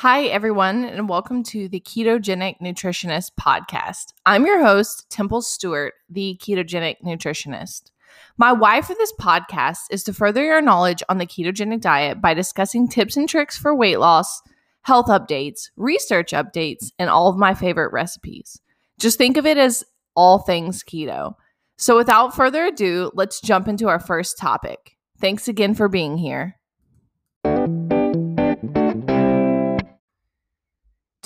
Hi, everyone, and welcome to the Ketogenic Nutritionist Podcast. I'm your host, Temple Stewart, the Ketogenic Nutritionist. My why for this podcast is to further your knowledge on the ketogenic diet by discussing tips and tricks for weight loss, health updates, research updates, and all of my favorite recipes. Just think of it as all things keto. So, without further ado, let's jump into our first topic. Thanks again for being here.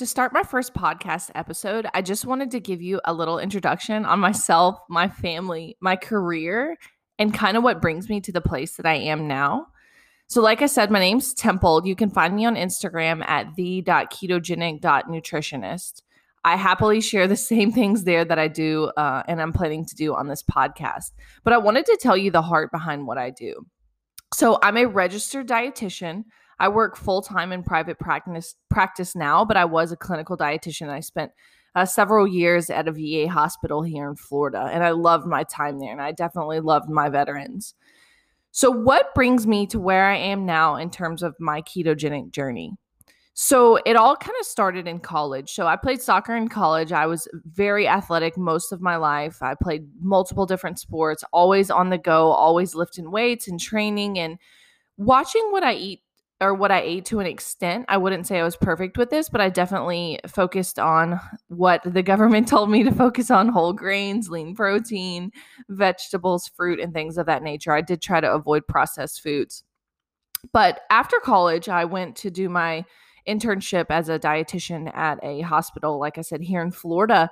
To start my first podcast episode, I just wanted to give you a little introduction on myself, my family, my career, and kind of what brings me to the place that I am now. So, like I said, my name's Temple. You can find me on Instagram at the.ketogenic.nutritionist. I happily share the same things there that I do uh, and I'm planning to do on this podcast. But I wanted to tell you the heart behind what I do. So, I'm a registered dietitian. I work full time in private practice practice now, but I was a clinical dietitian. I spent uh, several years at a VA hospital here in Florida, and I loved my time there, and I definitely loved my veterans. So, what brings me to where I am now in terms of my ketogenic journey? So, it all kind of started in college. So, I played soccer in college. I was very athletic most of my life. I played multiple different sports, always on the go, always lifting weights and training and watching what I eat or what I ate to an extent. I wouldn't say I was perfect with this, but I definitely focused on what the government told me to focus on whole grains, lean protein, vegetables, fruit, and things of that nature. I did try to avoid processed foods. But after college, I went to do my internship as a dietitian at a hospital, like I said, here in Florida.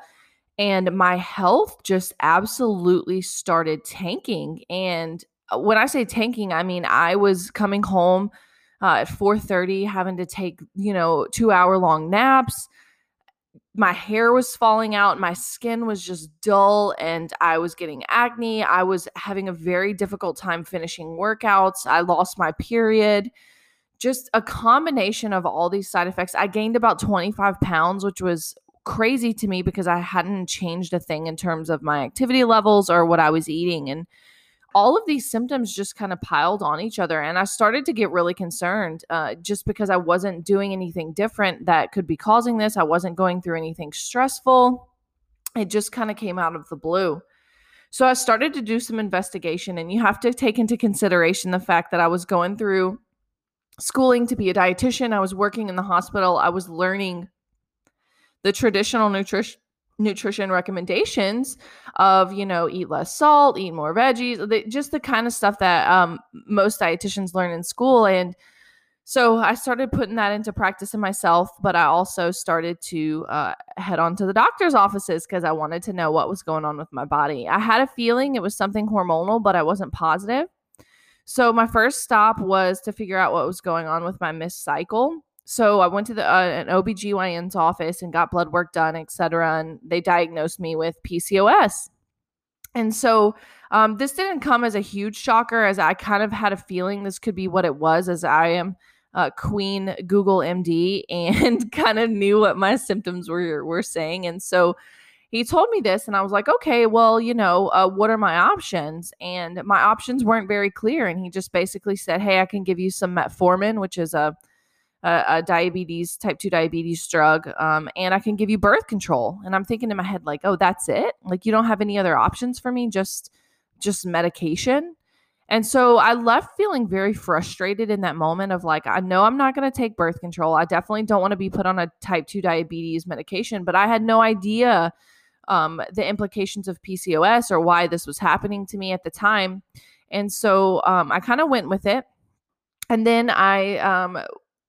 And my health just absolutely started tanking. And uh, when I say tanking, I mean I was coming home uh, at 4.30 having to take you know two hour long naps. My hair was falling out. My skin was just dull and i was getting acne. I was having a very difficult time finishing workouts. I lost my period. Just a combination of all these side effects. I gained about 25 pounds which was crazy to me because i hadn't changed a thing in terms of my activity levels or what i was eating and all of these symptoms just kind of piled on each other. And I started to get really concerned uh, just because I wasn't doing anything different that could be causing this. I wasn't going through anything stressful. It just kind of came out of the blue. So I started to do some investigation, and you have to take into consideration the fact that I was going through schooling to be a dietitian. I was working in the hospital. I was learning the traditional nutrition nutrition recommendations of you know eat less salt eat more veggies they, just the kind of stuff that um, most dietitians learn in school and so i started putting that into practice in myself but i also started to uh, head on to the doctor's offices because i wanted to know what was going on with my body. I had a feeling it was something hormonal but i wasn't positive. So my first stop was to figure out what was going on with my missed cycle so I went to the uh, an OBGYN's office and got blood work done, et cetera, And they diagnosed me with PCOS. And so um, this didn't come as a huge shocker, as I kind of had a feeling this could be what it was, as I am uh, Queen Google MD and kind of knew what my symptoms were were saying. And so he told me this, and I was like, okay, well, you know, uh, what are my options? And my options weren't very clear. And he just basically said, hey, I can give you some metformin, which is a a, a diabetes type 2 diabetes drug um, and i can give you birth control. And i'm thinking in my head like oh that's it? Like you don't have any other options for me just just medication? And so i left feeling very frustrated in that moment of like i know i'm not going to take birth control. I definitely don't want to be put on a type 2 diabetes medication but i had no idea um, the implications of pcos or why this was happening to me at the time. And so um, i kind of went with it. And then i um,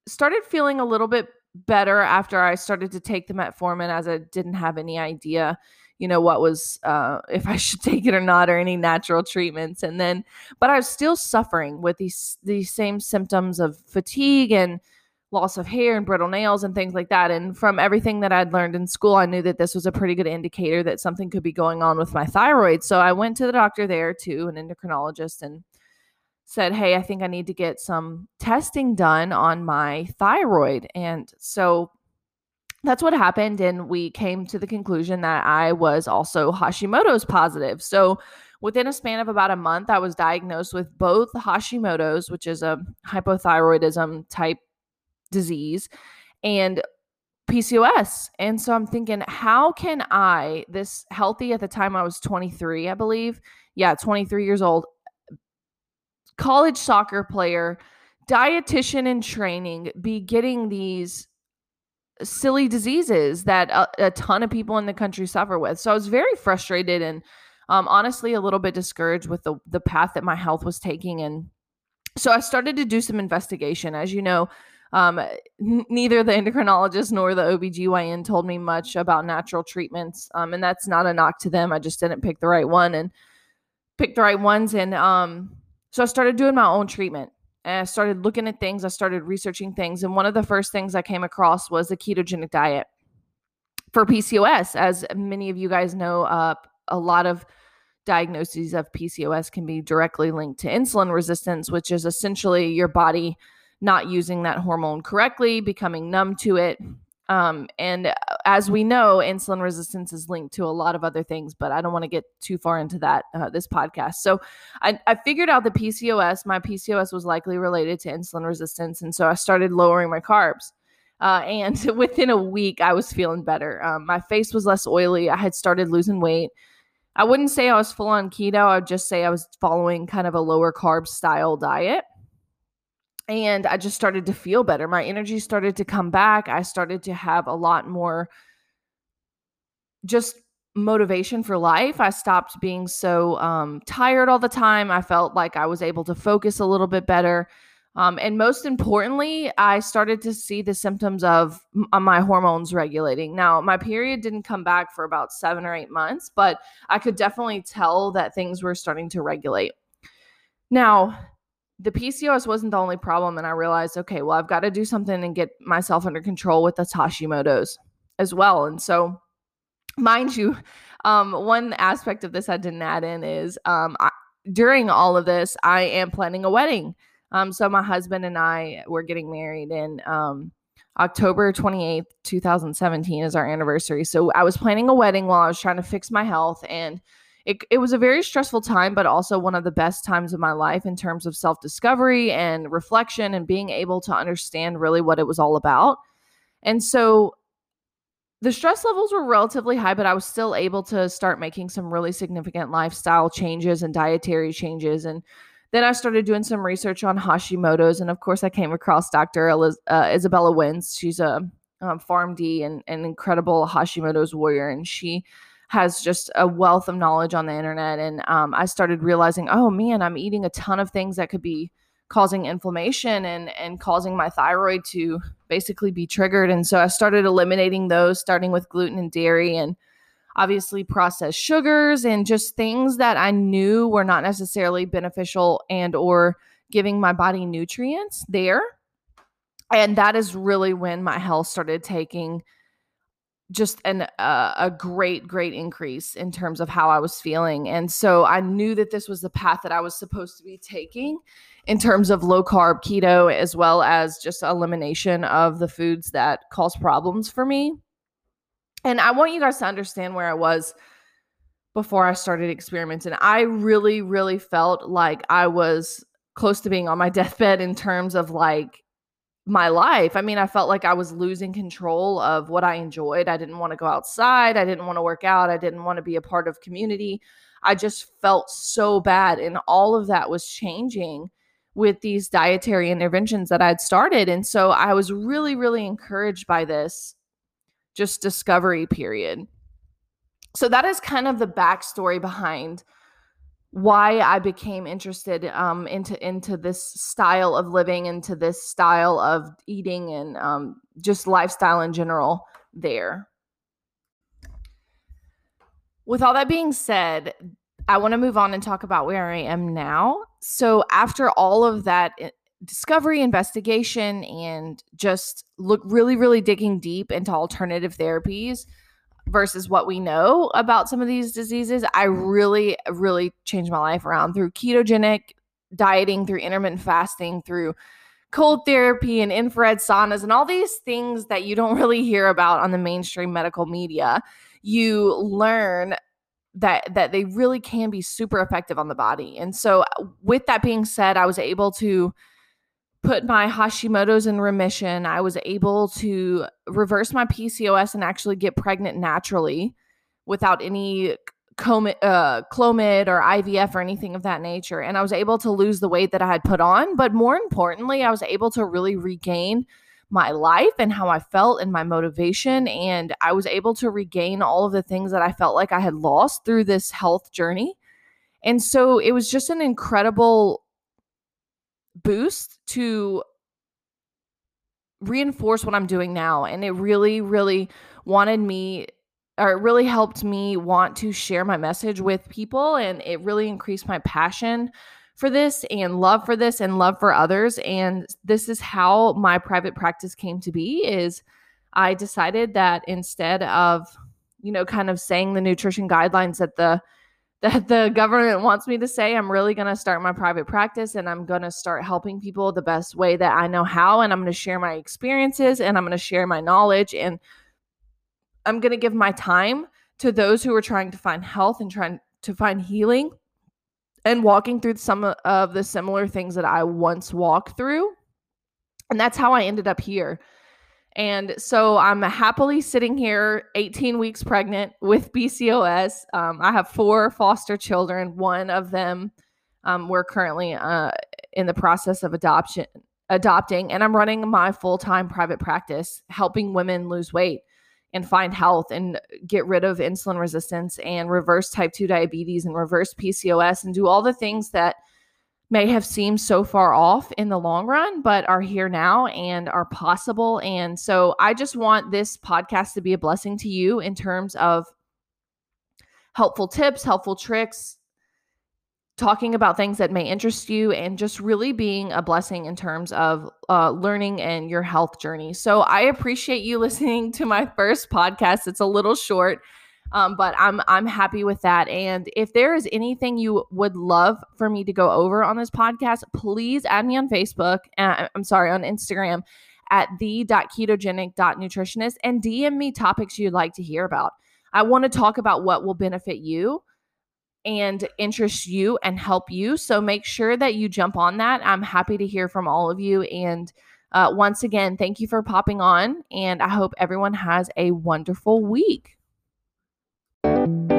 started feeling a little bit better after I started to take the metformin as I didn't have any idea, you know, what was uh, if I should take it or not or any natural treatments. And then, but I was still suffering with these these same symptoms of fatigue and loss of hair and brittle nails and things like that. And from everything that I'd learned in school, I knew that this was a pretty good indicator that something could be going on with my thyroid. So I went to the doctor there too, an endocrinologist, and said, Hey, I think I need to get some testing done on my thyroid. And so that's what happened. And we came to the conclusion that I was also Hashimoto's positive. So within a span of about a month, I was diagnosed with both Hashimoto's, which is a hypothyroidism type disease, and PCOS. And so I'm thinking, how can I, this healthy at the time I was 23, I believe. Yeah, 23 years old, college soccer player, dietitian in training, be getting these silly diseases that a, a, ton of people in the country suffer with. So I was very frustrated and um, honestly a little bit discouraged with the the path that my health was taking. And so I started to do some investigation. As you know, um, n- neither the endocrinologist nor the OBGYN told me much about natural treatments. Um, and that's not a knock to them. I just didn't pick the right one and pick the right ones. And um, so I started doing my own treatment and I started looking at things. I started researching things. And one of the first things I came across was the ketogenic diet for PCOS. As many of you guys know, uh, a lot of diagnoses of PCOS can be directly linked to insulin resistance, which is essentially your body not using that hormone correctly, becoming numb to it. Um, and uh, as we know, insulin resistance is linked to a lot of other things, but I don't want to get too far into that uh, this podcast. So I, I figured out the PCOS. My PCOS was likely related to insulin resistance, and so I started lowering my carbs. Uh, and within a week, I was feeling better. Um, my face was less oily. I had started losing weight. I wouldn't say I was full on keto. I'd just say I was following kind of a lower carb style diet and I just started to feel better. My energy started to come back. I started to have a lot more just motivation for life. I stopped being so um, tired all the time. I felt like I was able to focus a little bit better. Um, and most importantly, I started to see the symptoms of m- my hormones regulating. Now, my period didn't come back for about seven or eight months, but I could definitely tell that things were starting to regulate. Now, the PCOS wasn't the only problem. And I realized, okay, well, I've got to do something and get myself under control with the Hashimoto's as well. And so, mind you, um, one aspect of this I didn't add in is um, I, during all of this, I am planning a wedding. Um, so my husband and I were getting married in um, October 28th, 2017 is our anniversary. So I was planning a wedding while I was trying to fix my health and it, it was a very stressful time, but also one of the best times of my life in terms of self discovery and reflection and being able to understand really what it was all about. And so the stress levels were relatively high, but I was still able to start making some really significant lifestyle changes and dietary changes. And then I started doing some research on Hashimoto's. And of course, I came across Dr. Eliz- uh, Izabella Wentz. She's a um, PharmD and an incredible Hashimoto's warrior. And she has just a wealth of knowledge on the internet. And um, I started realizing, oh man, I'm eating a ton of things that could be causing inflammation and and causing my thyroid to basically be triggered. And so I started eliminating those, starting with gluten and dairy and obviously processed sugars and just things that I knew were not necessarily beneficial and or giving my body nutrients there. And that is really when my health started taking just an uh, a great great increase in terms of how I was feeling. And so I knew that this was the path that I was supposed to be taking in terms of low carb keto as well as just elimination of the foods that cause problems for me. And I want you guys to understand where I was before I started experimenting. I really really felt like I was close to being on my deathbed in terms of like my life. I mean, I felt like I was losing control of what I enjoyed. I didn't want to go outside. I didn't want to work out. I didn't want to be a part of community. I just felt so bad. And all of that was changing with these dietary interventions that I'd started. And so I was really, really encouraged by this just discovery period. So that is kind of the backstory behind why I became interested um, into into this style of living, into this style of eating, and um, just lifestyle in general. There. With all that being said, I want to move on and talk about where I am now. So after all of that eh, discovery, investigation, and just look really, really digging deep into alternative therapies versus what we know about some of these diseases, I mm-hmm. really, really changed my life around through ketogenic dieting, through intermittent fasting, through cold therapy and infrared saunas and all these things that you don't really hear about on the mainstream medical media. You learn that that they really can be super effective on the body. And so uh, with that being said, I was able to put my Hashimoto's in remission. I was able to reverse my PCOS and actually get pregnant naturally without any Clomid, uh, Clomid or IVF or anything of that nature. And I was able to lose the weight that I had put on. But more importantly, I was able to really regain my life and how I felt and my motivation. And I was able to regain all of the things that I felt like I had lost through this health journey. And so it was just an incredible boost to reinforce what I'm doing now. And it really, really wanted me or it really helped me want to share my message with people and it really increased my passion for this and love for this and love for others and this is how my private practice came to be is i decided that instead of you know kind of saying the nutrition guidelines that the that the government wants me to say i'm really going to start my private practice and i'm going to start helping people the best way that i know how and i'm going to share my experiences and i'm going to share my knowledge and I'm going to give my time to those who are trying to find health and trying to find healing and walking through some of the similar things that I once walked through. And that's how I ended up here. And so I'm happily sitting here, 18 weeks pregnant with PCOS. Um, I have four foster children. One of them um, we're currently uh, in the process of adoption, adopting, and I'm running my full time private practice, helping women lose weight and find health and get rid of insulin resistance and reverse type 2 diabetes and reverse PCOS and do all the things that may have seemed so far off in the long run, but are here now and are possible. And so I just want this podcast to be a blessing to you in terms of helpful tips, helpful tricks, talking about things that may interest you and just really being a blessing in terms of uh, learning and your health journey. So I appreciate you listening to my first podcast. It's a little short, um, but I'm I'm happy with that. And if there is anything you would love for me to go over on this podcast, please add me on Facebook. Uh, I'm sorry, on Instagram at the.ketogenic.nutritionist and DM me topics you'd like to hear about. I want to talk about what will benefit you and interest you and help you. So make sure that you jump on that. I'm happy to hear from all of you. And uh, once again, thank you for popping on. And I hope everyone has a wonderful week. Thank you.